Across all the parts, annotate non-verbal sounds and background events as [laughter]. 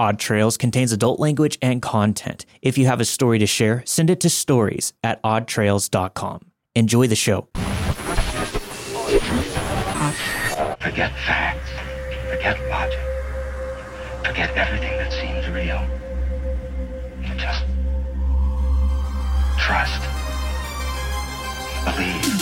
Odd Trails contains adult language and content. If you have a story to share, send it to stories at oddtrails.com. Enjoy the show. Forget facts. Forget logic. Forget everything that seems real. Just trust. Believe.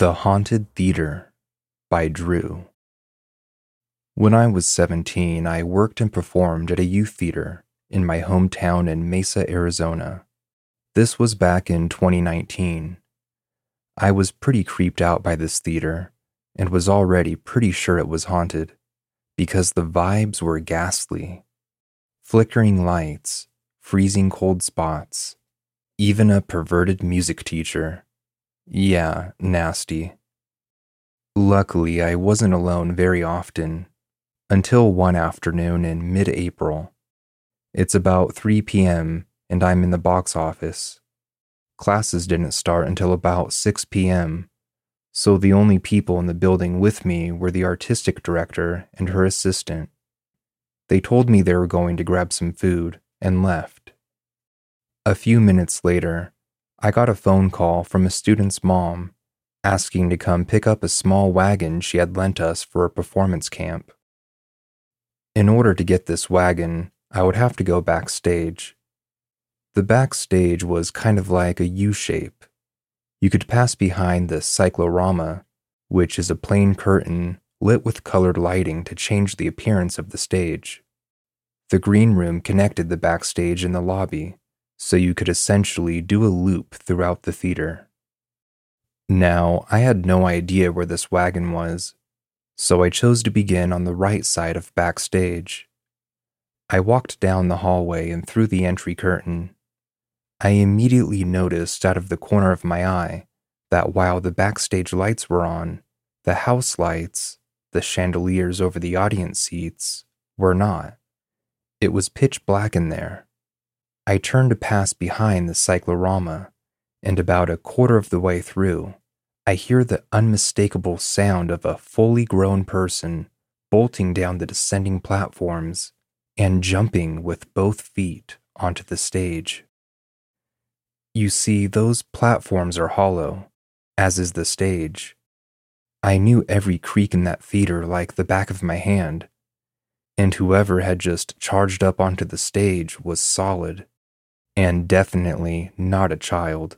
The Haunted Theater by Drew. When I was 17, I worked and performed at a youth theater in my hometown in Mesa, Arizona. This was back in 2019. I was pretty creeped out by this theater and was already pretty sure it was haunted because the vibes were ghastly. Flickering lights, freezing cold spots, even a perverted music teacher. Yeah, nasty. Luckily, I wasn't alone very often until one afternoon in mid April. It's about 3 p.m., and I'm in the box office. Classes didn't start until about 6 p.m., so the only people in the building with me were the artistic director and her assistant. They told me they were going to grab some food and left. A few minutes later, I got a phone call from a student's mom asking to come pick up a small wagon she had lent us for a performance camp. In order to get this wagon, I would have to go backstage. The backstage was kind of like a U shape. You could pass behind the cyclorama, which is a plain curtain lit with colored lighting to change the appearance of the stage. The green room connected the backstage and the lobby so you could essentially do a loop throughout the theater. Now, I had no idea where this wagon was, so I chose to begin on the right side of backstage. I walked down the hallway and through the entry curtain. I immediately noticed out of the corner of my eye that while the backstage lights were on, the house lights, the chandeliers over the audience seats, were not. It was pitch black in there. I turned to pass behind the cyclorama, and about a quarter of the way through, I hear the unmistakable sound of a fully grown person bolting down the descending platforms and jumping with both feet onto the stage. You see, those platforms are hollow, as is the stage. I knew every creak in that theater like the back of my hand, and whoever had just charged up onto the stage was solid, and definitely not a child.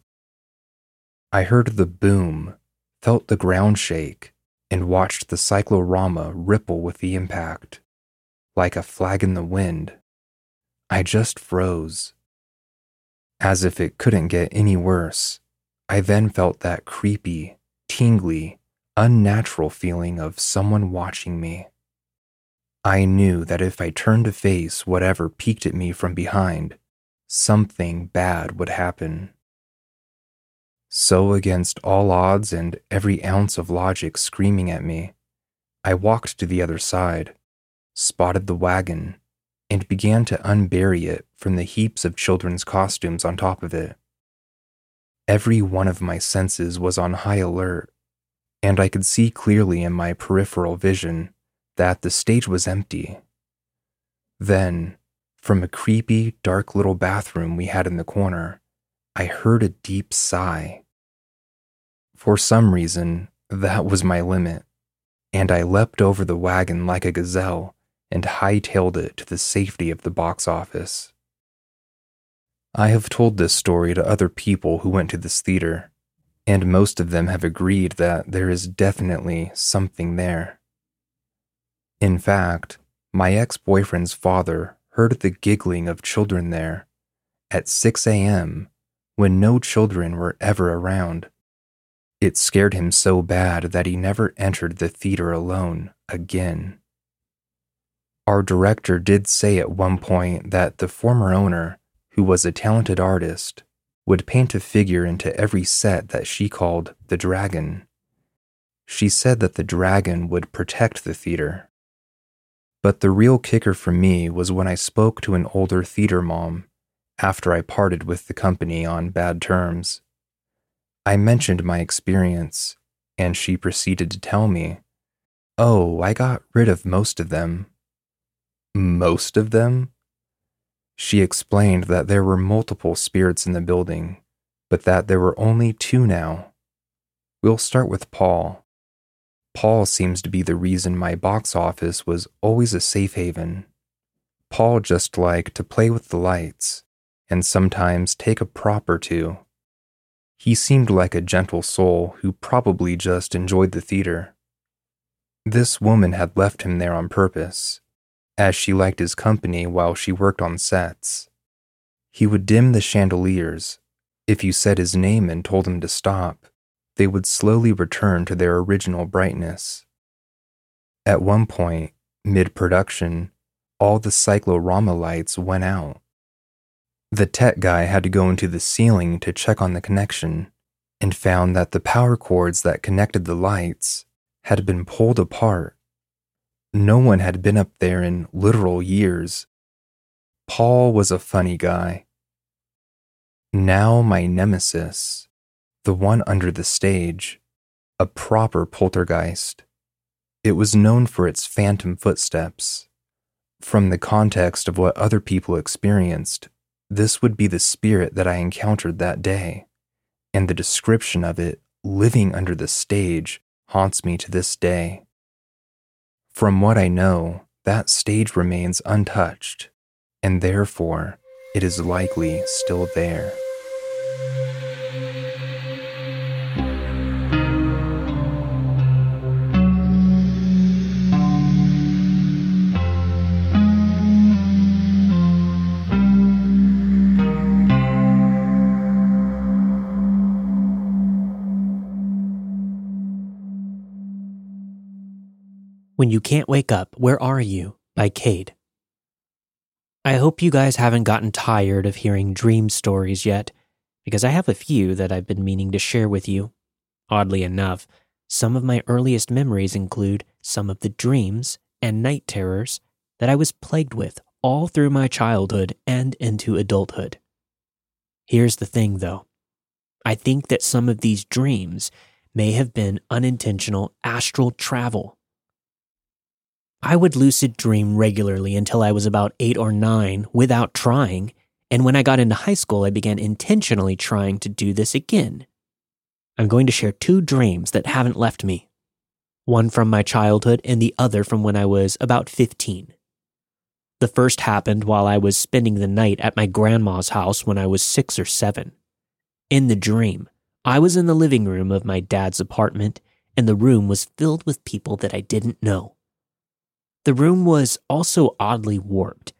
I heard the boom, felt the ground shake, and watched the cyclorama ripple with the impact, like a flag in the wind. I just froze. As if it couldn't get any worse, I then felt that creepy, tingly, unnatural feeling of someone watching me. I knew that if I turned to face whatever peeked at me from behind, something bad would happen. So, against all odds and every ounce of logic screaming at me, I walked to the other side, spotted the wagon, and began to unbury it from the heaps of children's costumes on top of it. Every one of my senses was on high alert, and I could see clearly in my peripheral vision that the stage was empty. Then, from a creepy, dark little bathroom we had in the corner, I heard a deep sigh. For some reason, that was my limit, and I leapt over the wagon like a gazelle and hightailed it to the safety of the box office. I have told this story to other people who went to this theater, and most of them have agreed that there is definitely something there. In fact, my ex boyfriend's father heard the giggling of children there at 6 a.m. when no children were ever around. It scared him so bad that he never entered the theater alone again. Our director did say at one point that the former owner, who was a talented artist, would paint a figure into every set that she called the dragon. She said that the dragon would protect the theater. But the real kicker for me was when I spoke to an older theater mom after I parted with the company on bad terms. I mentioned my experience, and she proceeded to tell me, Oh, I got rid of most of them. Most of them? She explained that there were multiple spirits in the building, but that there were only two now. We'll start with Paul. Paul seems to be the reason my box office was always a safe haven. Paul just liked to play with the lights and sometimes take a prop or two. He seemed like a gentle soul who probably just enjoyed the theater. This woman had left him there on purpose, as she liked his company while she worked on sets. He would dim the chandeliers. If you said his name and told him to stop, they would slowly return to their original brightness. At one point, mid production, all the cyclorama lights went out. The tech guy had to go into the ceiling to check on the connection and found that the power cords that connected the lights had been pulled apart. No one had been up there in literal years. Paul was a funny guy. Now, my nemesis, the one under the stage, a proper poltergeist. It was known for its phantom footsteps. From the context of what other people experienced, this would be the spirit that I encountered that day, and the description of it living under the stage haunts me to this day. From what I know, that stage remains untouched, and therefore it is likely still there. When You Can't Wake Up, Where Are You? by Kaid. I hope you guys haven't gotten tired of hearing dream stories yet, because I have a few that I've been meaning to share with you. Oddly enough, some of my earliest memories include some of the dreams and night terrors that I was plagued with all through my childhood and into adulthood. Here's the thing, though I think that some of these dreams may have been unintentional astral travel I would lucid dream regularly until I was about eight or nine without trying, and when I got into high school, I began intentionally trying to do this again. I'm going to share two dreams that haven't left me one from my childhood and the other from when I was about 15. The first happened while I was spending the night at my grandma's house when I was six or seven. In the dream, I was in the living room of my dad's apartment, and the room was filled with people that I didn't know. The room was also oddly warped.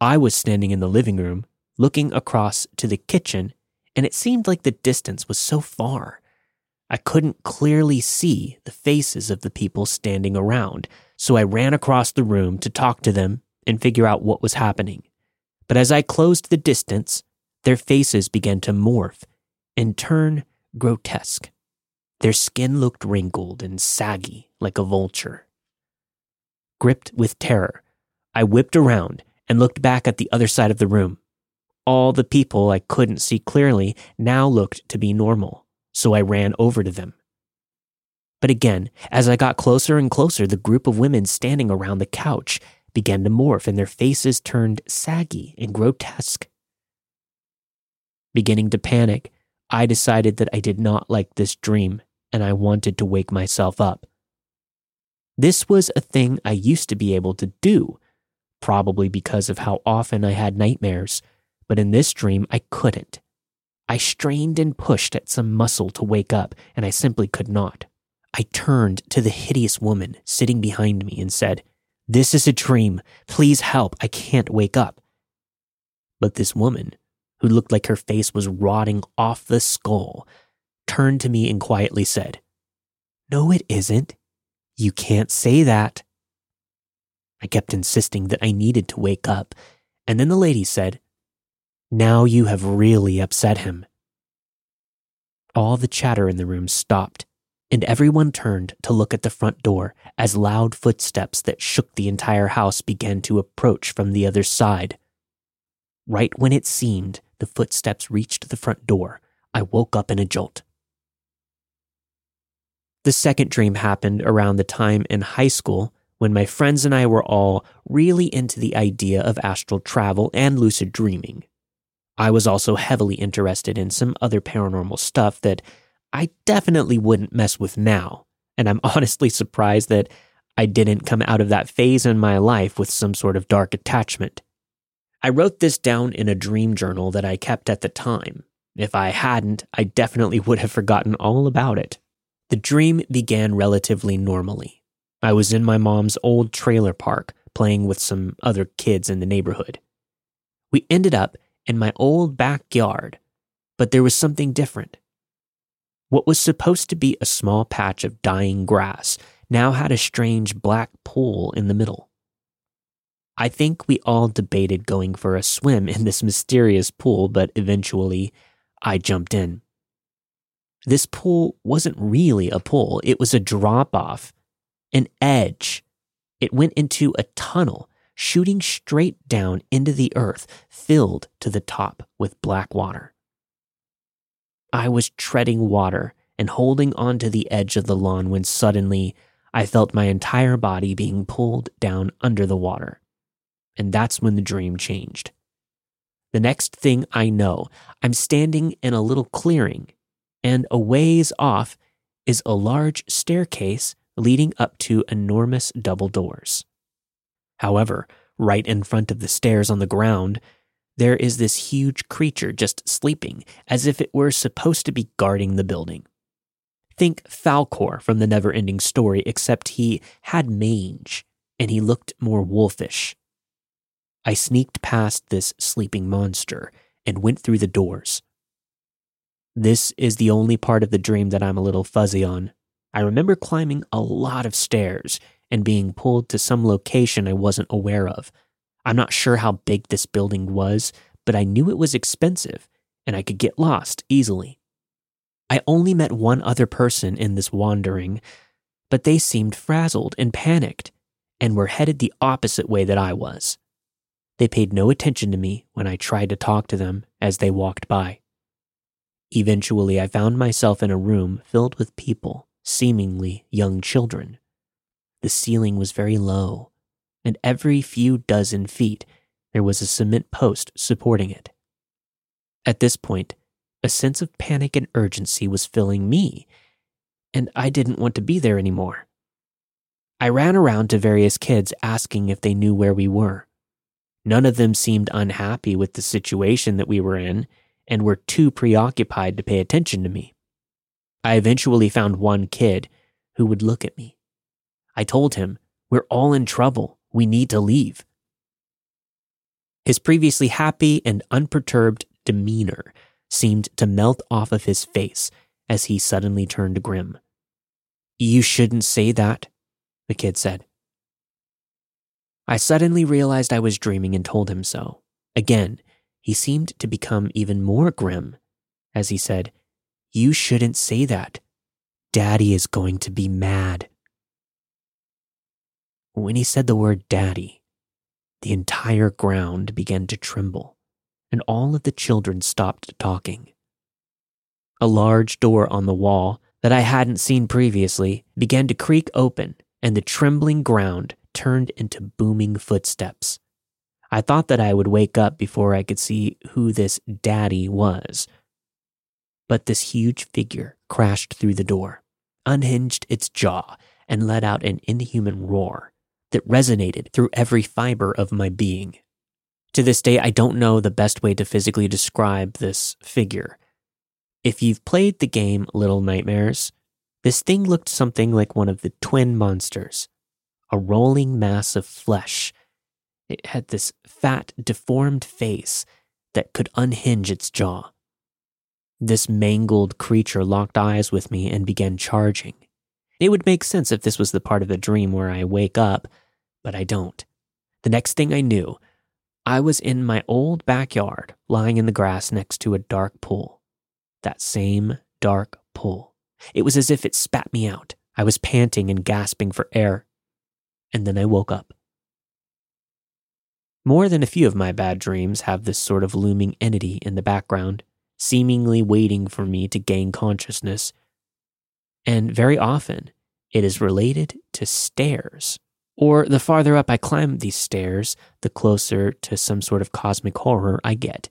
I was standing in the living room, looking across to the kitchen, and it seemed like the distance was so far. I couldn't clearly see the faces of the people standing around, so I ran across the room to talk to them and figure out what was happening. But as I closed the distance, their faces began to morph and turn grotesque. Their skin looked wrinkled and saggy like a vulture. Gripped with terror, I whipped around and looked back at the other side of the room. All the people I couldn't see clearly now looked to be normal, so I ran over to them. But again, as I got closer and closer, the group of women standing around the couch began to morph and their faces turned saggy and grotesque. Beginning to panic, I decided that I did not like this dream and I wanted to wake myself up. This was a thing I used to be able to do, probably because of how often I had nightmares, but in this dream I couldn't. I strained and pushed at some muscle to wake up, and I simply could not. I turned to the hideous woman sitting behind me and said, This is a dream. Please help. I can't wake up. But this woman, who looked like her face was rotting off the skull, turned to me and quietly said, No, it isn't. You can't say that. I kept insisting that I needed to wake up, and then the lady said, Now you have really upset him. All the chatter in the room stopped, and everyone turned to look at the front door as loud footsteps that shook the entire house began to approach from the other side. Right when it seemed the footsteps reached the front door, I woke up in a jolt. The second dream happened around the time in high school when my friends and I were all really into the idea of astral travel and lucid dreaming. I was also heavily interested in some other paranormal stuff that I definitely wouldn't mess with now, and I'm [laughs] honestly surprised that I didn't come out of that phase in my life with some sort of dark attachment. I wrote this down in a dream journal that I kept at the time. If I hadn't, I definitely would have forgotten all about it. The dream began relatively normally. I was in my mom's old trailer park playing with some other kids in the neighborhood. We ended up in my old backyard, but there was something different. What was supposed to be a small patch of dying grass now had a strange black pool in the middle. I think we all debated going for a swim in this mysterious pool, but eventually I jumped in. This pool wasn't really a pool, it was a drop off, an edge. It went into a tunnel, shooting straight down into the earth, filled to the top with black water. I was treading water and holding onto the edge of the lawn when suddenly I felt my entire body being pulled down under the water. And that's when the dream changed. The next thing I know, I'm standing in a little clearing and a ways off is a large staircase leading up to enormous double doors. However, right in front of the stairs on the ground, there is this huge creature just sleeping as if it were supposed to be guarding the building. Think Falkor from the never ending story, except he had mange and he looked more wolfish. I sneaked past this sleeping monster and went through the doors. This is the only part of the dream that I'm a little fuzzy on. I remember climbing a lot of stairs and being pulled to some location I wasn't aware of. I'm not sure how big this building was, but I knew it was expensive and I could get lost easily. I only met one other person in this wandering, but they seemed frazzled and panicked and were headed the opposite way that I was. They paid no attention to me when I tried to talk to them as they walked by. Eventually, I found myself in a room filled with people, seemingly young children. The ceiling was very low, and every few dozen feet there was a cement post supporting it. At this point, a sense of panic and urgency was filling me, and I didn't want to be there anymore. I ran around to various kids asking if they knew where we were. None of them seemed unhappy with the situation that we were in, and were too preoccupied to pay attention to me. I eventually found one kid who would look at me. I told him, We're all in trouble. We need to leave. His previously happy and unperturbed demeanor seemed to melt off of his face as he suddenly turned grim. You shouldn't say that, the kid said. I suddenly realized I was dreaming and told him so. Again, he seemed to become even more grim as he said, You shouldn't say that. Daddy is going to be mad. When he said the word daddy, the entire ground began to tremble, and all of the children stopped talking. A large door on the wall that I hadn't seen previously began to creak open, and the trembling ground turned into booming footsteps. I thought that I would wake up before I could see who this daddy was. But this huge figure crashed through the door, unhinged its jaw, and let out an inhuman roar that resonated through every fiber of my being. To this day, I don't know the best way to physically describe this figure. If you've played the game Little Nightmares, this thing looked something like one of the twin monsters a rolling mass of flesh it had this fat, deformed face that could unhinge its jaw. This mangled creature locked eyes with me and began charging. It would make sense if this was the part of the dream where I wake up, but I don't. The next thing I knew, I was in my old backyard, lying in the grass next to a dark pool. That same dark pool. It was as if it spat me out. I was panting and gasping for air. And then I woke up. More than a few of my bad dreams have this sort of looming entity in the background, seemingly waiting for me to gain consciousness. And very often, it is related to stairs. Or the farther up I climb these stairs, the closer to some sort of cosmic horror I get.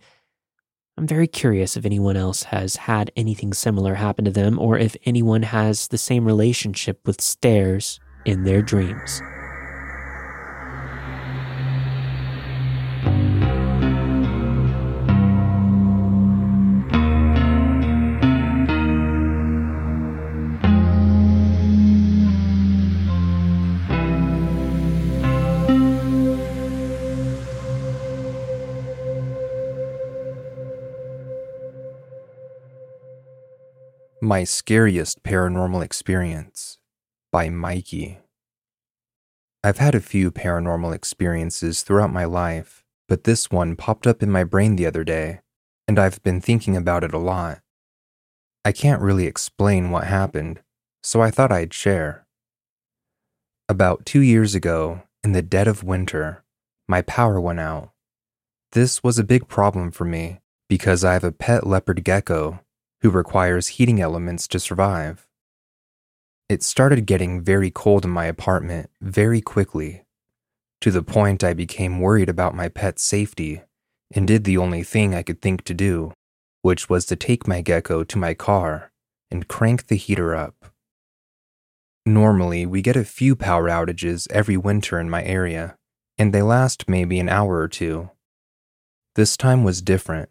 I'm very curious if anyone else has had anything similar happen to them or if anyone has the same relationship with stairs in their dreams. My Scariest Paranormal Experience by Mikey. I've had a few paranormal experiences throughout my life, but this one popped up in my brain the other day, and I've been thinking about it a lot. I can't really explain what happened, so I thought I'd share. About two years ago, in the dead of winter, my power went out. This was a big problem for me because I have a pet leopard gecko who requires heating elements to survive. It started getting very cold in my apartment very quickly, to the point I became worried about my pet's safety and did the only thing I could think to do, which was to take my gecko to my car and crank the heater up. Normally, we get a few power outages every winter in my area, and they last maybe an hour or two. This time was different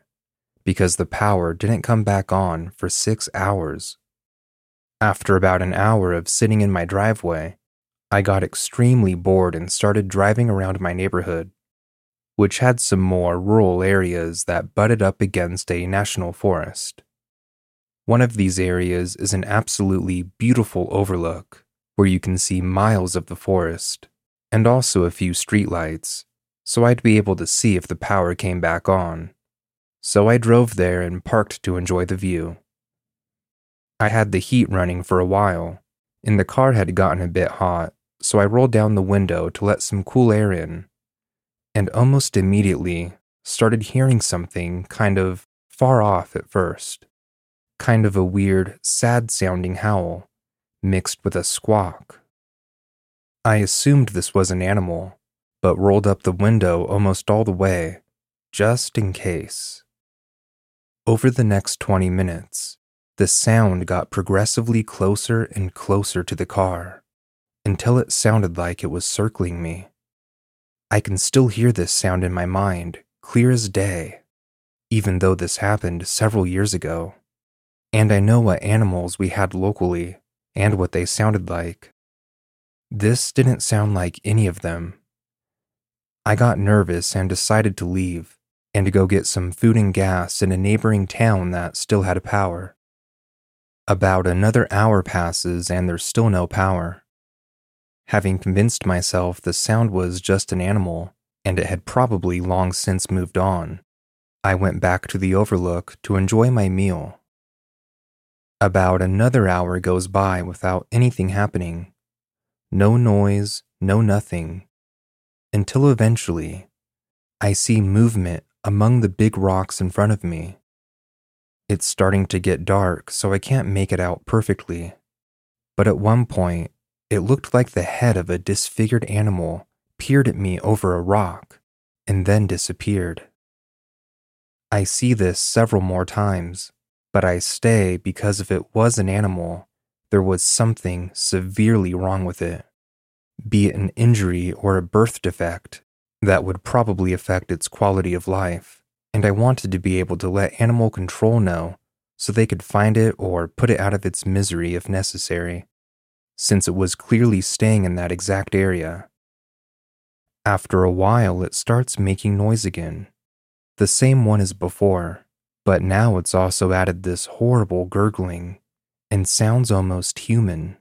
because the power didn't come back on for six hours. After about an hour of sitting in my driveway, I got extremely bored and started driving around my neighborhood, which had some more rural areas that butted up against a national forest. One of these areas is an absolutely beautiful overlook where you can see miles of the forest and also a few streetlights, so I'd be able to see if the power came back on so I drove there and parked to enjoy the view. I had the heat running for a while, and the car had gotten a bit hot, so I rolled down the window to let some cool air in, and almost immediately started hearing something kind of far off at first. Kind of a weird, sad sounding howl, mixed with a squawk. I assumed this was an animal, but rolled up the window almost all the way, just in case. Over the next 20 minutes, the sound got progressively closer and closer to the car until it sounded like it was circling me. I can still hear this sound in my mind, clear as day, even though this happened several years ago. And I know what animals we had locally and what they sounded like. This didn't sound like any of them. I got nervous and decided to leave and to go get some food and gas in a neighboring town that still had power. About another hour passes and there's still no power. Having convinced myself the sound was just an animal and it had probably long since moved on, I went back to the overlook to enjoy my meal. About another hour goes by without anything happening. No noise, no nothing. Until eventually, I see movement among the big rocks in front of me. It's starting to get dark, so I can't make it out perfectly. But at one point, it looked like the head of a disfigured animal peered at me over a rock and then disappeared. I see this several more times, but I stay because if it was an animal, there was something severely wrong with it, be it an injury or a birth defect that would probably affect its quality of life, and I wanted to be able to let animal control know so they could find it or put it out of its misery if necessary, since it was clearly staying in that exact area. After a while, it starts making noise again, the same one as before, But now it's also added this horrible gurgling and sounds almost human.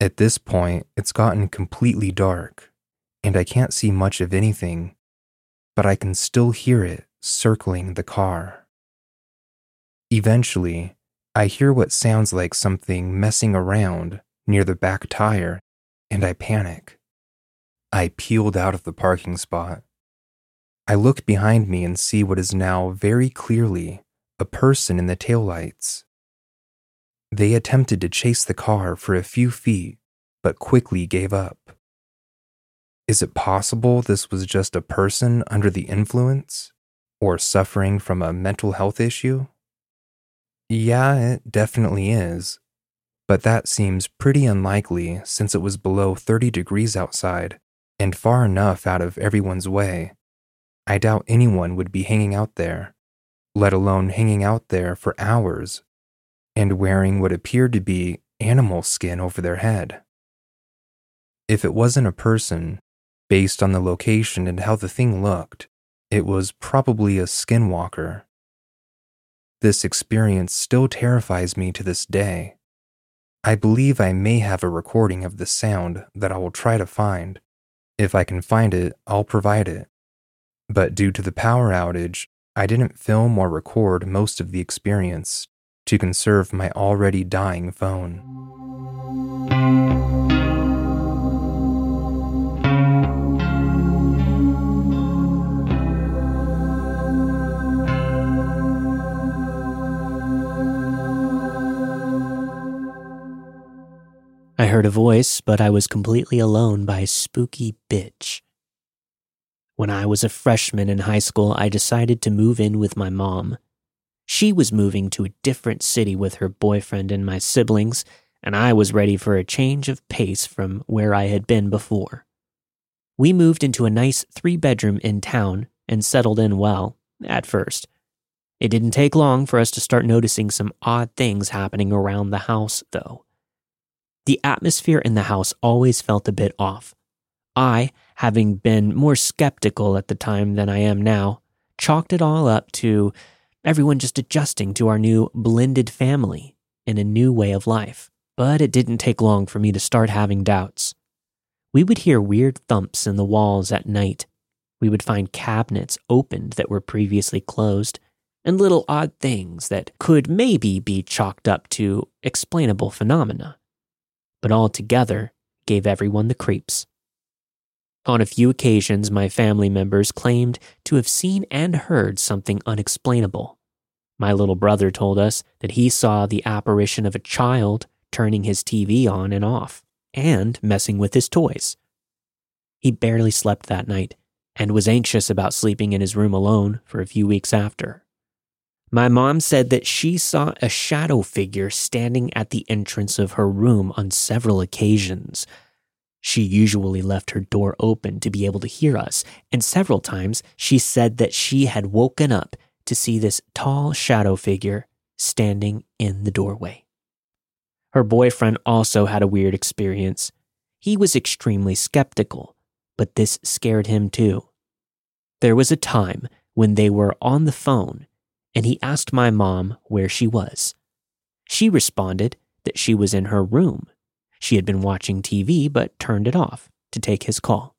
At this point, it's gotten completely dark, and I can't see much of anything, but I can still hear it circling the car. Eventually, I hear what sounds like something messing around near the back tire, and I panic. I peeled out of the parking spot. I look behind me and see what is now very clearly a person in the taillights. They attempted to chase the car for a few feet, but quickly gave up. Is it possible this was just a person under the influence or suffering from a mental health issue? Yeah, it definitely is. But that seems pretty unlikely since it was below 30 degrees outside and far enough out of everyone's way. I doubt anyone would be hanging out there, let alone hanging out there for hours and wearing what appeared to be animal skin over their head. If it wasn't a person, based on the location and how the thing looked, it was probably a skinwalker. This experience still terrifies me to this day. I believe I may have a recording of the sound that I will try to find. If I can find it, I'll provide it. But due to the power outage, I didn't film or record most of the experience to conserve my already dying phone. I heard a voice, but I was completely alone by spooky bitch. When I was a freshman in high school, I decided to move in with my mom. She was moving to a different city with her boyfriend and my siblings, and I was ready for a change of pace from where I had been before. We moved into a nice three bedroom in town and settled in well, at first. It didn't take long for us to start noticing some odd things happening around the house, though. The atmosphere in the house always felt a bit off. I, having been more skeptical at the time than I am now, chalked it all up to everyone just adjusting to our new blended family in a new way of life. But it didn't take long for me to start having doubts. We would hear weird thumps in the walls at night. We would find cabinets opened that were previously closed, and little odd things that could maybe be chalked up to explainable phenomena but altogether gave everyone the creeps. On a few occasions, my family members claimed to have seen and heard something unexplainable. My little brother told us that he saw the apparition of a child turning his TV on and off and messing with his toys. He barely slept that night and was anxious about sleeping in his room alone for a few weeks after. My mom said that she saw a shadow figure standing at the entrance of her room on several occasions. She usually left her door open to be able to hear us, and several times she said that she had woken up to see this tall shadow figure standing in the doorway. Her boyfriend also had a weird experience. He was extremely skeptical, but this scared him too. There was a time when they were on the phone and he asked my mom where she was. She responded that she was in her room. She had been watching TV but turned it off to take his call.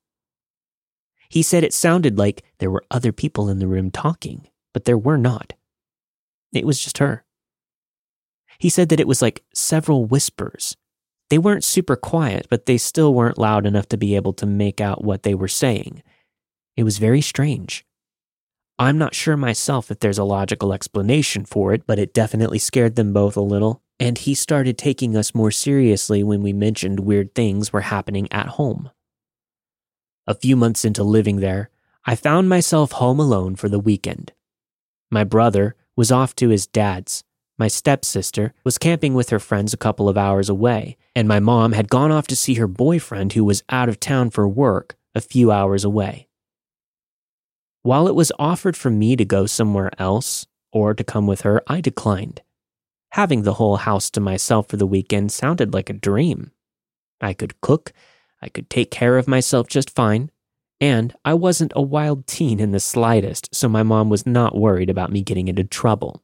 He said it sounded like there were other people in the room talking, but there were not. It was just her. He said that it was like several whispers. They weren't super quiet, but they still weren't loud enough to be able to make out what they were saying. It was very strange. I'm not sure myself if there's a logical explanation for it, but it definitely scared them both a little. And he started taking us more seriously when we mentioned weird things were happening at home. A few months into living there, I found myself home alone for the weekend. My brother was off to his dad's. My stepsister was camping with her friends a couple of hours away, and my mom had gone off to see her boyfriend who was out of town for work a few hours away. While it was offered for me to go somewhere else or to come with her, I declined. Having the whole house to myself for the weekend sounded like a dream. I could cook, I could take care of myself just fine, And I wasn't a wild teen in the slightest, so my mom was not worried about me getting into trouble.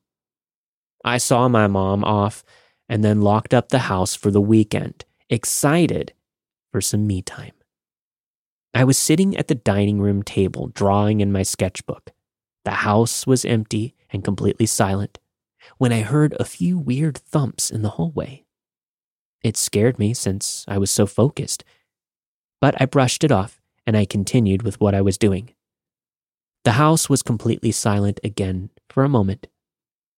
I saw my mom off and then locked up the house for the weekend, excited for some me time. I was sitting at the dining room table drawing in my sketchbook. The house was empty and completely silent when I heard a few weird thumps in the hallway. It scared me since I was so focused, but I brushed it off and I continued with what I was doing. The house was completely silent again for a moment,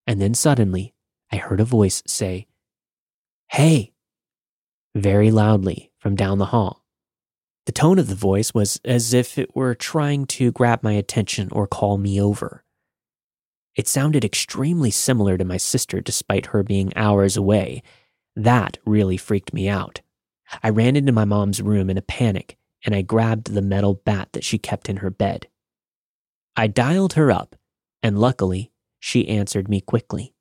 and then suddenly I heard a voice say, Hey! very loudly from down the hall. The tone of the voice was as if it were trying to grab my attention or call me over. It sounded extremely similar to my sister despite her being hours away. That really freaked me out. I ran into my mom's room in a panic and I grabbed the metal bat that she kept in her bed. I dialed her up, and luckily, she answered me quickly.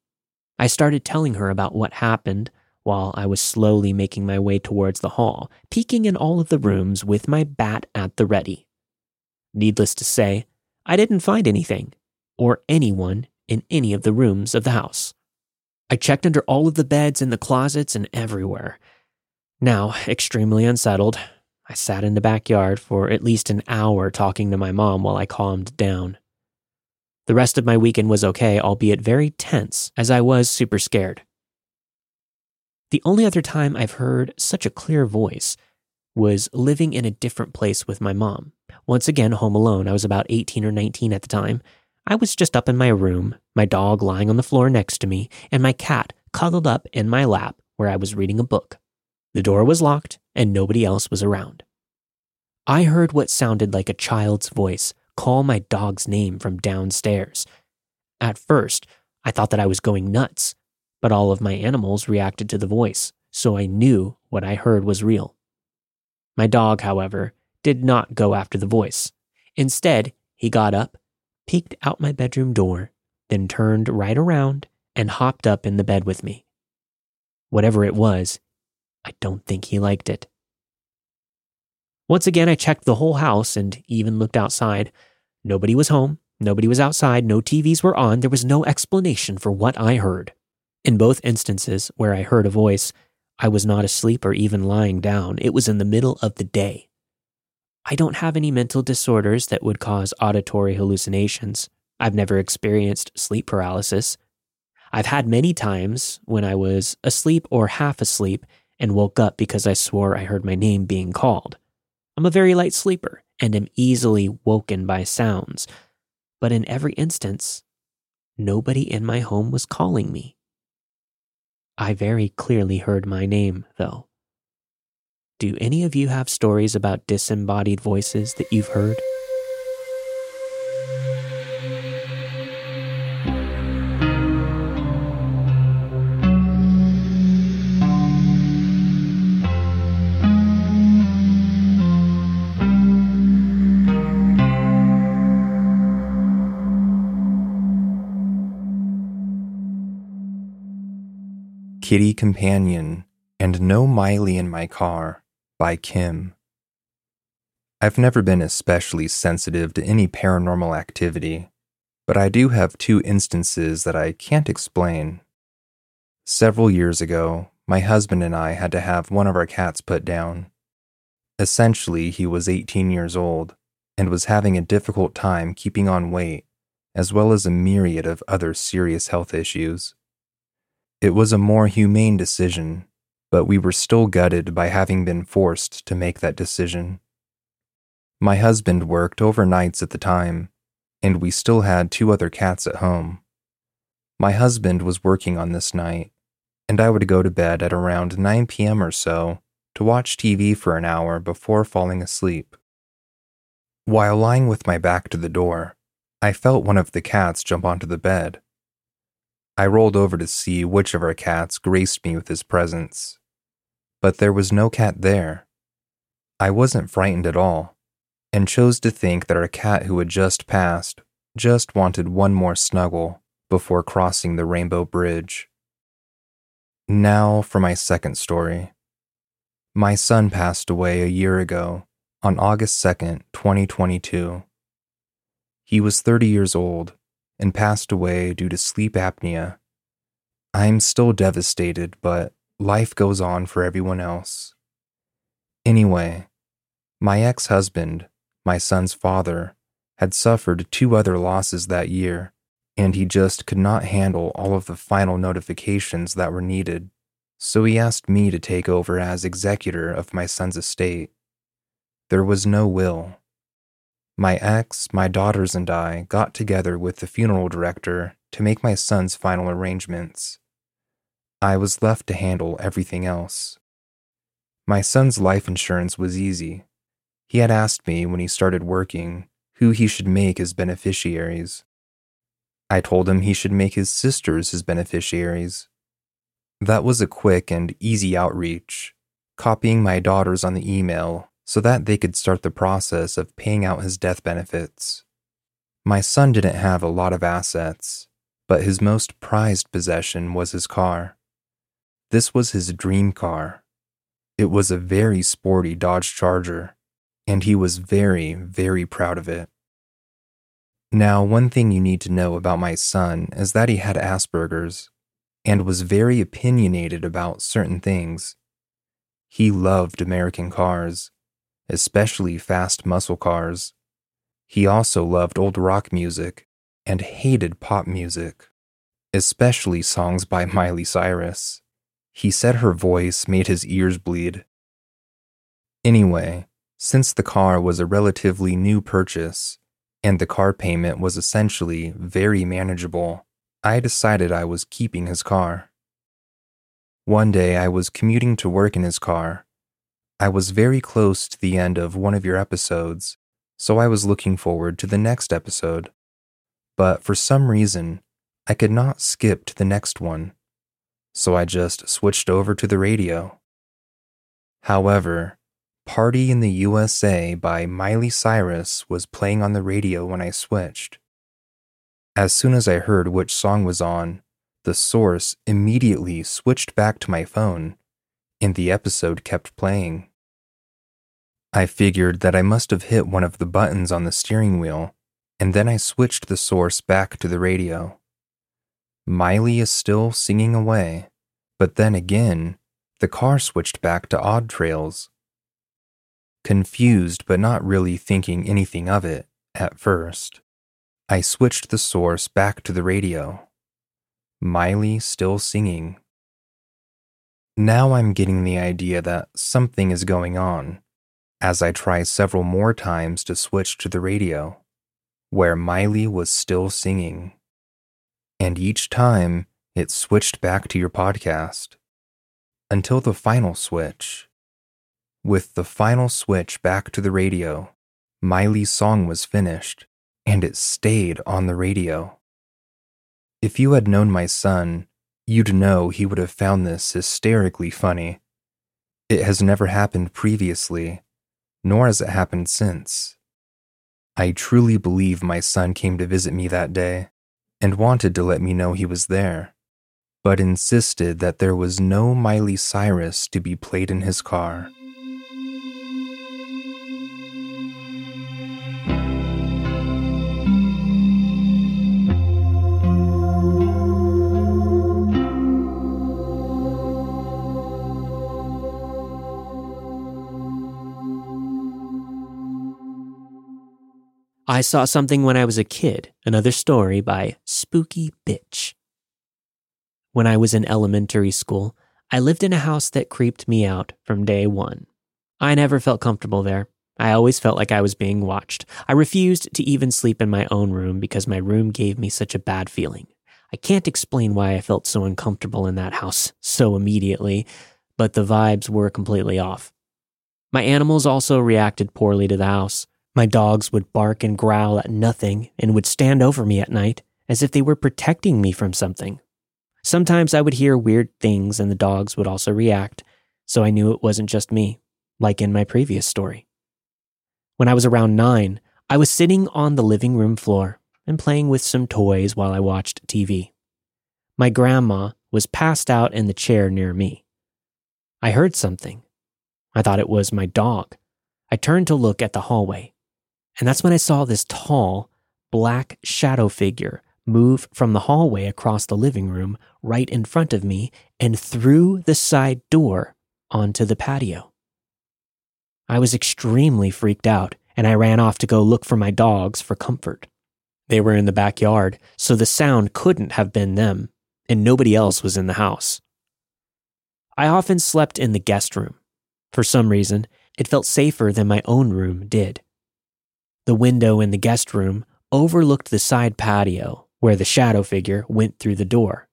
I started telling her about what happened while I was slowly making my way towards the hall, peeking in all of the rooms with my bat at the ready. Needless to say, I didn't find anything or anyone in any of the rooms of the house. I checked under all of the beds, and the closets, and everywhere. Now, extremely unsettled, I sat in the backyard for at least an hour talking to my mom while I calmed down. The rest of my weekend was okay, albeit very tense, as I was super scared. The only other time I've heard such a clear voice was living in a different place with my mom. Once again, home alone. I was about 18 or 19 at the time. I was just up in my room, my dog lying on the floor next to me, and my cat cuddled up in my lap where I was reading a book. The door was locked and nobody else was around. I heard what sounded like a child's voice call my dog's name from downstairs. At first, I thought that I was going nuts, but all of my animals reacted to the voice, so I knew what I heard was real. My dog, however, did not go after the voice. Instead, he got up, peeked out my bedroom door, then turned right around and hopped up in the bed with me. Whatever it was, I don't think he liked it. Once again, I checked the whole house and even looked outside. Nobody was home, nobody was outside, no TVs were on, there was no explanation for what I heard. In both instances where I heard a voice, I was not asleep or even lying down. It was in the middle of the day. I don't have any mental disorders that would cause auditory hallucinations. I've never experienced sleep paralysis. I've had many times when I was asleep or half asleep and woke up because I swore I heard my name being called. I'm a very light sleeper and am easily woken by sounds, but in every instance, nobody in my home was calling me. I very clearly heard my name, though. Do any of you have stories about disembodied voices that you've heard? Kitty Companion and No Miley in My Car by Kim. I've never been especially sensitive to any paranormal activity, but I do have two instances that I can't explain. Several years ago, my husband and I had to have one of our cats put down. Essentially, he was 18 years old and was having a difficult time keeping on weight, as well as a myriad of other serious health issues. It was a more humane decision, but we were still gutted by having been forced to make that decision. My husband worked overnights at the time, and we still had two other cats at home. My husband was working on this night, and I would go to bed at around 9 p.m. or so to watch TV for an hour before falling asleep. While lying with my back to the door, I felt one of the cats jump onto the bed. I rolled over to see which of our cats graced me with his presence. But there was no cat there. I wasn't frightened at all, and chose to think that our cat who had just passed just wanted one more snuggle before crossing the Rainbow Bridge. Now for my second story. My son passed away a year ago, on August 2nd, 2022. He was 30 years old and passed away due to sleep apnea. I'm still devastated, but life goes on for everyone else. Anyway, my ex husband, my son's father, had suffered two other losses that year, and he just could not handle all of the final notifications that were needed. So he asked me to take over as executor of my son's estate. There was no will. My ex, my daughters, and I got together with the funeral director to make my son's final arrangements. I was left to handle everything else. My son's life insurance was easy. He had asked me when he started working who he should make his beneficiaries. I told him he should make his sisters his beneficiaries. That was a quick and easy outreach, copying my daughters on the email so that they could start the process of paying out his death benefits. My son didn't have a lot of assets, but his most prized possession was his car. This was his dream car. It was a very sporty Dodge Charger, and he was very, very proud of it. Now, one thing you need to know about my son is that he had Asperger's and was very opinionated about certain things. He loved American cars, especially fast muscle cars. He also loved old rock music and hated pop music, especially songs by [laughs] Miley Cyrus. He said her voice made his ears bleed. Anyway, since the car was a relatively new purchase and the car payment was essentially very manageable, I decided I was keeping his car. One day I was commuting to work in his car. I was very close to the end of one of your episodes, so I was looking forward to the next episode. But for some reason, I could not skip to the next one so I just switched over to the radio. However, Party in the USA by Miley Cyrus was playing on the radio when I switched. As soon as I heard which song was on, the source immediately switched back to my phone, and the episode kept playing. I figured that I must have hit one of the buttons on the steering wheel, and then I switched the source back to the radio. Miley is still singing away, but then again, the car switched back to Odd Trails. Confused but not really thinking anything of it at first, I switched the source back to the radio. Miley still singing. Now I'm getting the idea that something is going on as I try several more times to switch to the radio, where Miley was still singing and each time it switched back to your podcast until the final switch. With the final switch back to the radio, Miley's song was finished and it stayed on the radio. If you had known my son, you'd know he would have found this hysterically funny. It has never happened previously, nor has it happened since. I truly believe my son came to visit me that day and wanted to let me know he was there, but insisted that there was no Miley Cyrus to be played in his car. I saw something when I was a kid, another story by Spooky Bitch. When I was in elementary school, I lived in a house that creeped me out from day one. I never felt comfortable there. I always felt like I was being watched. I refused to even sleep in my own room because my room gave me such a bad feeling. I can't explain why I felt so uncomfortable in that house so immediately, but the vibes were completely off. My animals also reacted poorly to the house. My dogs would bark and growl at nothing and would stand over me at night as if they were protecting me from something. Sometimes I would hear weird things and the dogs would also react, so I knew it wasn't just me, like in my previous story. When I was around nine, I was sitting on the living room floor and playing with some toys while I watched TV. My grandma was passed out in the chair near me. I heard something. I thought it was my dog. I turned to look at the hallway, and that's when I saw this tall, black shadow figure move from the hallway across the living room right in front of me and through the side door onto the patio. I was extremely freaked out, and I ran off to go look for my dogs for comfort. They were in the backyard, so the sound couldn't have been them, and nobody else was in the house. I often slept in the guest room. For some reason, it felt safer than my own room did. The window in the guest room overlooked the side patio where the shadow figure went through the door.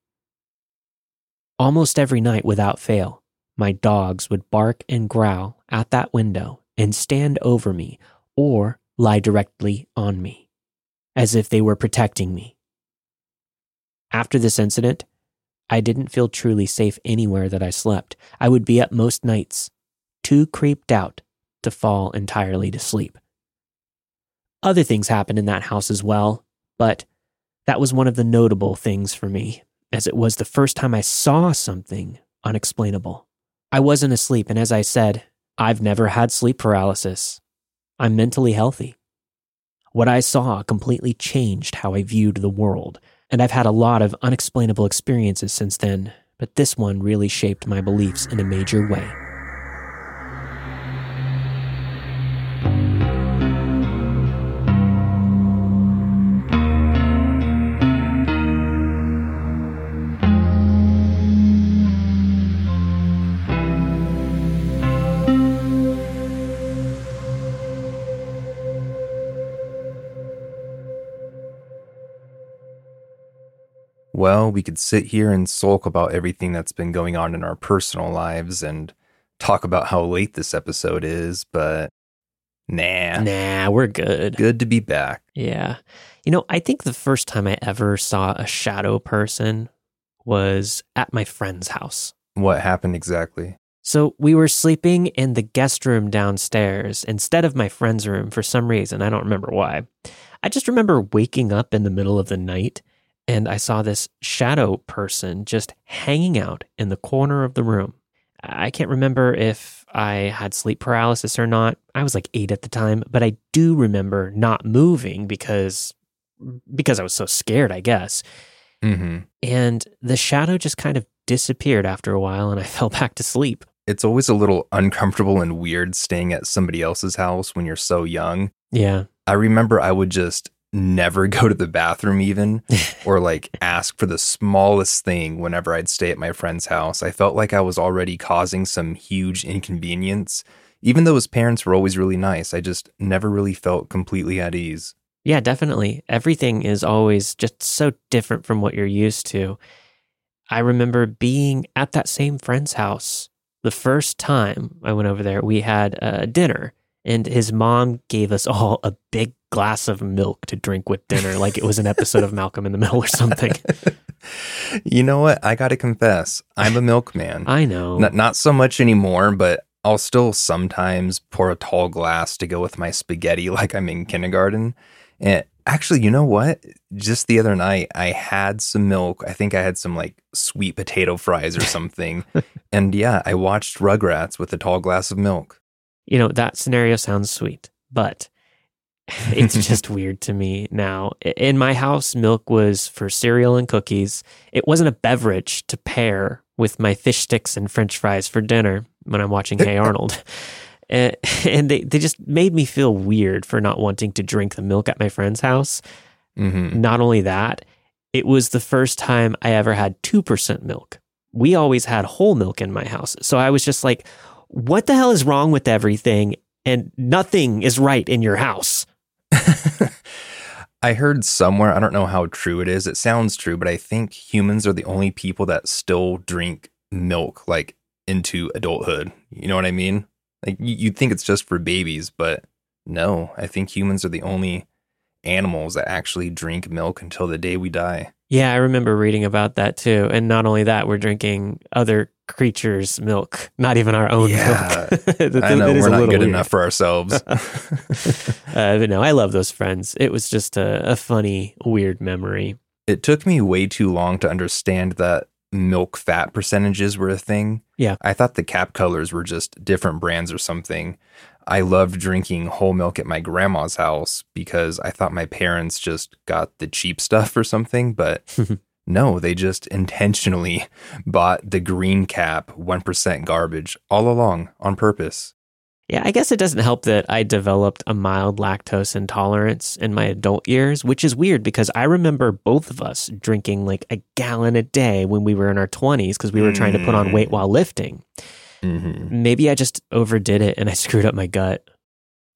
Almost every night without fail, my dogs would bark and growl at that window and stand over me or lie directly on me, as if they were protecting me. After this incident, I didn't feel truly safe anywhere that I slept. I would be up most nights, too creeped out to fall entirely to sleep. Other things happened in that house as well, but that was one of the notable things for me, as it was the first time I saw something unexplainable. I wasn't asleep, and as I said, I've never had sleep paralysis. I'm mentally healthy. What I saw completely changed how I viewed the world, and I've had a lot of unexplainable experiences since then, but this one really shaped my beliefs in a major way. Well, we could sit here and sulk about everything that's been going on in our personal lives and talk about how late this episode is, but nah. Nah, we're good. Good to be back. Yeah. You know, I think the first time I ever saw a shadow person was at my friend's house. What happened exactly? So we were sleeping in the guest room downstairs instead of my friend's room for some reason. I don't remember why. I just remember waking up in the middle of the night and I saw this shadow person just hanging out in the corner of the room. I can't remember if I had sleep paralysis or not. I was like 8 at the time, but I do remember not moving because because I was so scared, I guess. Mm-hmm. And the shadow just kind of disappeared after a while and I [laughs] fell back to sleep. It's always a little uncomfortable and weird staying at somebody else's house when you're so young. Yeah. I remember I would just never [laughs] go to the bathroom even [laughs] or like ask for the smallest thing whenever I'd stay at my friend's house. I felt like I was already causing some huge inconvenience. Even though his parents were always really nice, I just never really felt completely at ease. Yeah, definitely. Everything is always just so different from what you're used to. I remember being at that same friend's house the first time I went over there. We had a dinner, and his mom gave us all a big glass of milk to drink with dinner, like it was an episode of Malcolm in the Middle or something. [laughs] you know what? I got to confess, I'm a milkman. I know. Not, not so much anymore, but I'll still sometimes pour a tall glass to go with my spaghetti [laughs] like I'm in kindergarten. And actually, you know what? Just the other night, I had some milk. I think I had some like sweet potato fries or something. [laughs] and yeah, I watched Rugrats with a tall glass of milk. You know, that scenario sounds sweet, but it's [laughs] just weird to me now. In my house, milk was for cereal and cookies. It wasn't a beverage to pair with my fish sticks and french fries for dinner when I'm watching Hey [laughs] Arnold. and they, they just made me feel weird for not wanting to drink the milk at my friend's house. Mm-hmm. Not only that, it was the first time I ever had 2% milk. We always had whole milk in my house. So I was just like, what the hell is wrong with everything? And nothing is right in your house. I heard somewhere, I don't know how true it is. It sounds true, but I think humans are the only people that still drink milk like into adulthood. You know what I mean? Like you'd think it's just for babies, but no, I think humans are the only animals that actually drink milk until the day we die. Yeah, I remember reading about that too. And not only that, we're drinking other creatures' milk, not even our own Yeah. milk. [laughs] That- I know that we're not good weird. enough for ourselves. [laughs] uh, but no, I love those friends. It was just a, a funny, weird memory. it took me way too long to understand that milk fat percentages were a thing. Yeah. I thought the cap colors were just different brands or something. I loved drinking whole milk at my grandma's house because I thought my parents just got the cheap stuff or something, but [laughs] no, they just intentionally bought the green cap 1% garbage all along on purpose. Yeah, I guess it doesn't help that I developed a mild lactose intolerance in my adult years, which is weird because I remember both of us drinking like a gallon a day when we were in our 20s because we were trying to put on weight Mm. while lifting. Hmm Maybe I just overdid it and I [laughs] screwed up my gut.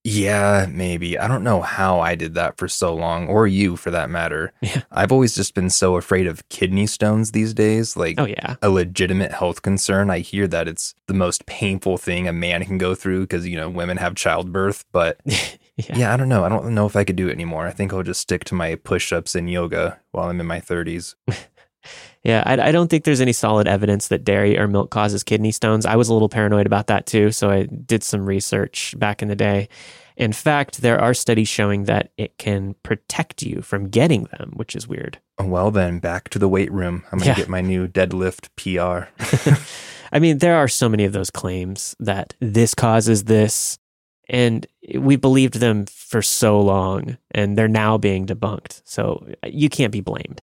Yeah, maybe. I don't know how I did that for so long, or you for that matter. [laughs] Yeah. I've always just been so afraid of kidney stones these days. Like, Oh, yeah. a legitimate health concern. I hear that it's the most painful thing a man can go through because, you know, women have childbirth. But [laughs] yeah. yeah, I don't know. I don't know if I could do it anymore. I think I'll just stick to my push ups and yoga while I'm in my 30s. Yeah, I, I don't think there's any solid evidence that dairy or milk causes kidney stones. I was a little paranoid about that too, so I did some research back in the day. In fact, there are studies showing that it can protect you from getting them, which is weird. Oh, well, then back to the weight room. I'm going to Yeah. get my new deadlift PR. [laughs] I mean, there are so many of those claims that this causes this, and we believed them for so long, and they're now being debunked. So you can't be blamed.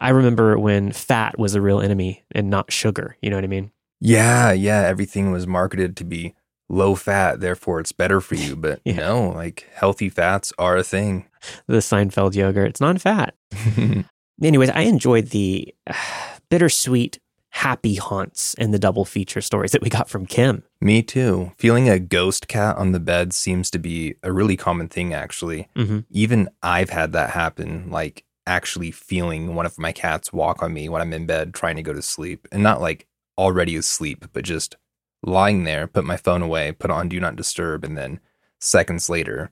I remember when fat was a real enemy and not sugar. You know what I mean? yeah, yeah. Everything was marketed to be low fat, therefore it's better for you. But [laughs] Yeah. no, like healthy fats are a thing. The Seinfeld yogurt, it's non fat. [laughs] Anyways, I enjoyed the uh, [sighs] bittersweet, happy haunts and the double feature stories that we got from Kim. Me too. Feeling a ghost cat on the bed seems to be a really common thing, actually. Mhm. Even I've had that happen, like actually feeling one of my cats walk on me when I'm in bed trying to go to sleep. And not like already asleep, but just lying there, put my phone away, put on do not disturb, and then seconds later,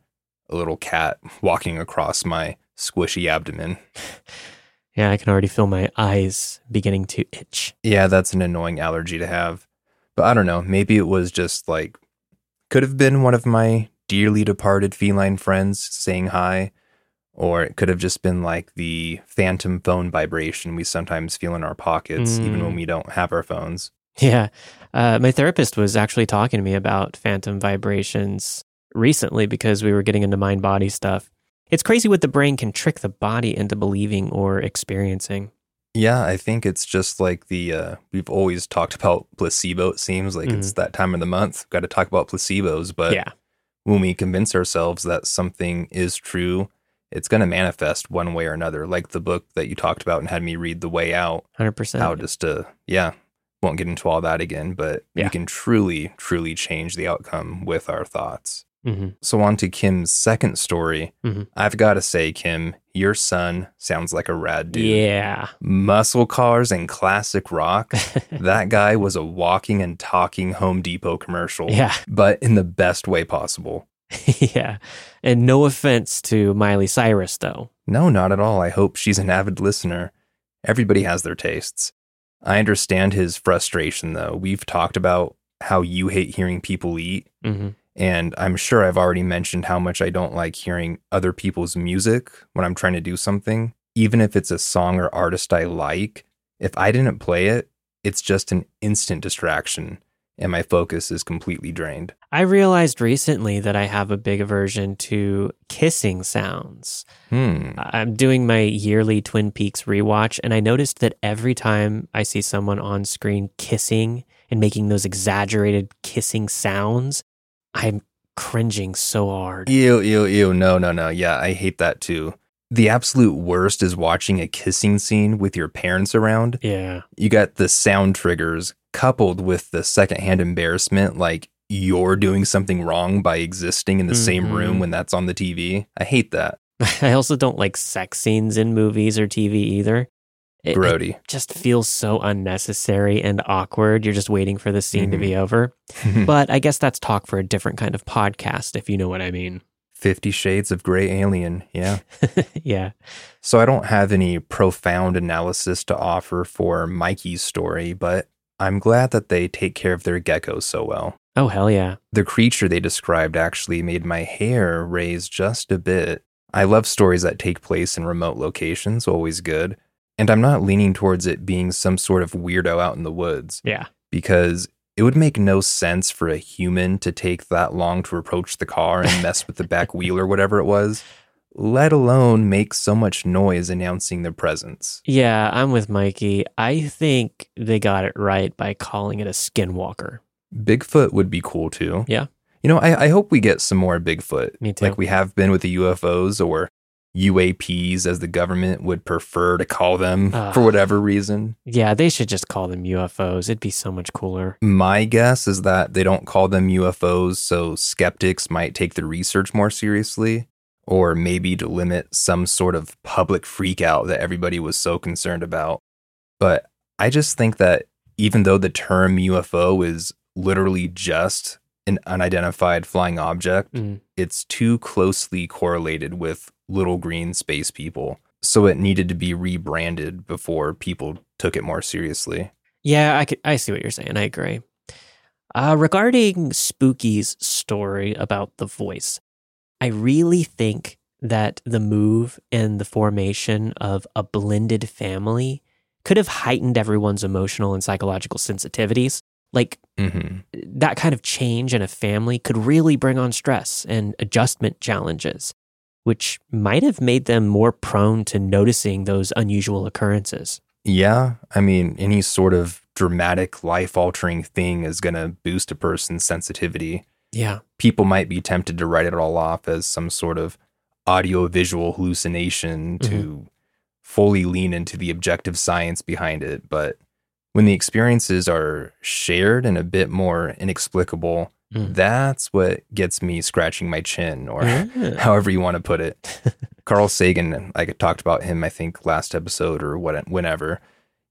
a little cat [laughs] walking across my squishy abdomen. [laughs] Yeah, I can already feel my eyes beginning to itch. Yeah, that's an annoying allergy to have. But I don't know. Maybe it was just like, could have been one of my dearly departed feline friends saying hi, or it could have just been like the phantom phone vibration we sometimes feel in our pockets, even Mm. when we don't have our phones. Yeah. Uh, my therapist was actually talking to me about phantom vibrations recently because we were getting into mind body stuff. It's crazy what the brain can trick the body into believing or experiencing. Yeah, I think it's just like the, uh, we've always talked about placebo, it seems like it's that time of the month. Got to talk about placebos, but yeah. when we convince ourselves that something is true, it's going to manifest one way or another. Like the book that you talked about and had me read, The Way Out. 100%. How just to, yeah, won't get into all that again, but Yeah. we can truly, truly change the outcome with our thoughts. hmm So, on to Kim's second story. Mhm. I've got to say, Kim, your son sounds like a rad dude. Yeah. Muscle cars and classic rock. [laughs] that guy was a walking and talking Home Depot commercial, Yeah. but in the best way possible. [laughs] yeah. And no offense to Miley Cyrus, though. No, not at all. I hope she's an avid listener. Everybody has their tastes. I understand his frustration, though. We've talked about how you hate hearing people eat, hmm and I'm sure I've already mentioned how much I don't like hearing other people's music when I'm trying to do something. Even if it's a song or artist I like, if I didn't play it, it's just an instant distraction, and my focus is completely drained. I realized recently that I have a big aversion to kissing sounds. Hmm. I'm doing my yearly Twin Peaks rewatch, and I noticed that every time I see someone on screen kissing and making those exaggerated kissing sounds, I'm cringing so hard. Ew, ew, ew. No, no, no. Yeah, I hate that too. The absolute worst is watching a kissing scene with your parents around. Yeah. You got the sound triggers coupled with the secondhand embarrassment, like you're doing something wrong by existing in the same Mhm. room when that's on the TV. I hate that. [laughs] I also don't like sex scenes in movies or TV either. It, it just feels so unnecessary and awkward. You're just waiting for the scene to Mhm. be over. [laughs] But I guess that's talk for a different kind of podcast, if you know what I mean. Fifty Shades of Grey Alien. Yeah. [laughs] yeah. So I don't have any profound analysis to offer for Mykie's story, but I'm glad that they take care of their geckos so well. Oh, hell yeah. The creature they described actually made my hair raise just a bit. I love stories that take place in remote locations, always good. And I'm not leaning towards it being some sort of weirdo out in the woods Yeah. because it would make no sense for a human to take that long to approach the car and mess with the back [laughs] wheel or whatever it was, let alone make so much noise announcing their presence. Yeah, I'm with Mykie. I think they got it right by calling it a skinwalker. Bigfoot would be cool too. Yeah. You know, I, I hope we get some more Bigfoot. Me too. Like we have been with the UFOs or UAPs, as the government would prefer to call them Ah. for whatever reason. Yeah, they should just call them UFOs. It'd be so much cooler. My guess is that they don't call them UFOs so skeptics might take the research more seriously, or maybe to limit some sort of public freakout that everybody was so concerned about. But I just think that even though the term UFO is literally just an unidentified flying object, Mm. it's too closely correlated with little green space people. So it needed to be rebranded before people took it more seriously. Yeah, I could, I see what you're saying. I agree. Uh, regarding Spooky's story about the voice, I really think that the move and the formation of a blended family could have heightened everyone's emotional and psychological sensitivities. Like hmm that kind of change in a family could really bring on stress and adjustment challenges, which might have made them more prone to noticing those unusual occurrences. Yeah, I mean, any sort of dramatic, life altering thing is going to boost a person's sensitivity. Yeah. People might be tempted to write it all off as some sort of audio visual hallucination to fully lean into the objective science behind it. But when the experiences are shared and a bit more inexplicable, Mm. that's what gets me scratching my chin or [laughs] Yeah. however you want to put it. [laughs] Carl Sagan, I talked about him, I think, last episode or what, whenever.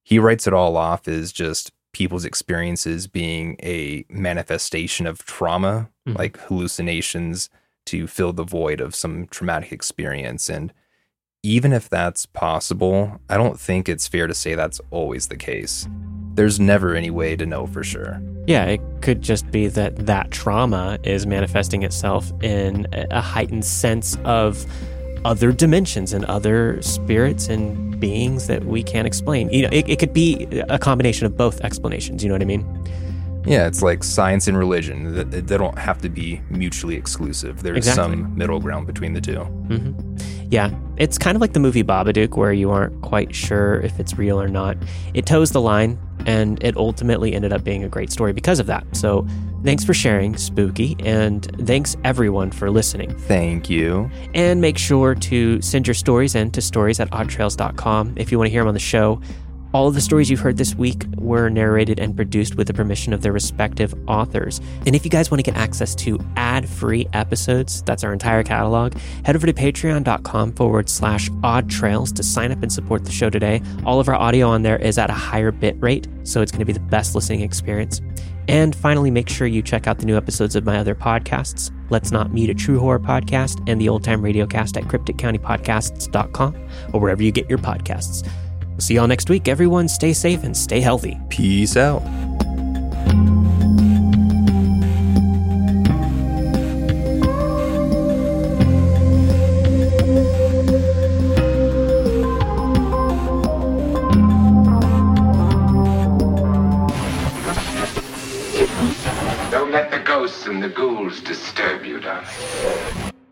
He writes it all off as just people's experiences being a manifestation of trauma, Mhm. like hallucinations to fill the void of some traumatic experience. And even if that's possible, I don't think it's fair to say that's always the case. There's never any way to know for sure. Yeah, it could just be that that trauma is manifesting itself in a heightened sense of other dimensions and other spirits and beings that we can't explain. You know, it, it could be a combination of both explanations. You know what I mean? Yeah, it's like science and religion. They they don't have to be mutually exclusive. There's Exactly. some middle ground between the two. hmm Yeah, it's kind of like the movie Babadook, where you aren't quite sure if it's real or not. It toes the line, and it ultimately ended up being a great story because of that. So, thanks for sharing, Spooky, and thanks everyone for listening. Thank you. And make sure to send your stories in to stories at oddtrails.com if you want to hear them on the show. All of the stories you've heard this week were narrated and produced with the permission of their respective authors. And if you guys want to get access to ad free episodes, that's our entire catalog, head over to patreon.com forward slash odd trails to sign up and support the show today. All of our audio on there is at a higher bit rate, so it's going to be the best listening experience. And finally, make sure you check out the new episodes of my other podcasts, Let's Not Meet a True Horror podcast and the Old Time Radiocast at crypticcountypodcasts.com or wherever you get your podcasts. We'll see y'all next week. Everyone stay safe and stay healthy. Peace out. Don't let the ghosts and the ghouls disturb you, darling.